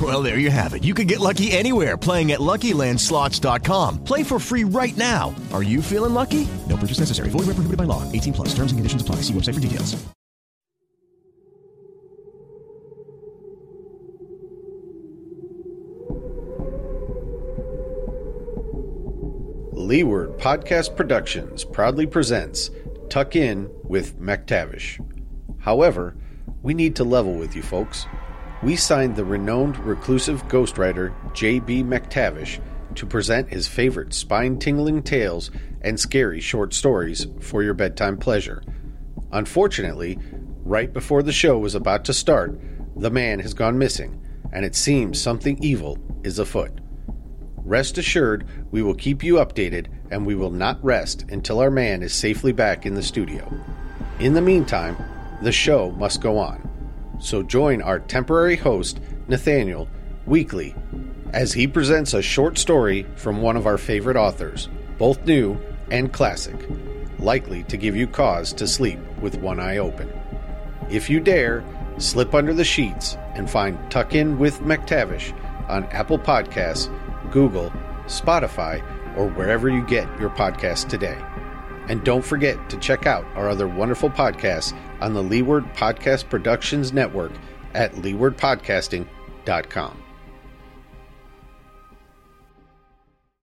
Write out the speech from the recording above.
Well, there you have it. You can get lucky anywhere playing at LuckyLandSlots.com. Play for free right now. Are you feeling lucky? No purchase necessary. Void where prohibited by law. 18 plus. Terms and conditions apply. See website for details. Leeward Podcast Productions proudly presents Tuck In with McTavish. However, we need to level with you folks. We signed the renowned reclusive ghostwriter J.B. McTavish to present his favorite spine tingling tales and scary short stories for your bedtime pleasure. Unfortunately, right before the show was about to start, the man has gone missing, and it seems something evil is afoot. Rest assured, we will keep you updated and we will not rest until our man is safely back in the studio. In the meantime, the show must go on. So join our temporary host, Nathaniel, weekly as he presents a short story from one of our favorite authors, both new and classic, likely to give you cause to sleep with one eye open. If you dare, slip under the sheets and find Tuck In with McTavish on Apple Podcasts Google, Spotify, or wherever you get your podcasts today. And don't forget to check out our other wonderful podcasts on the Leeward Podcast Productions Network at leewardpodcasting.com.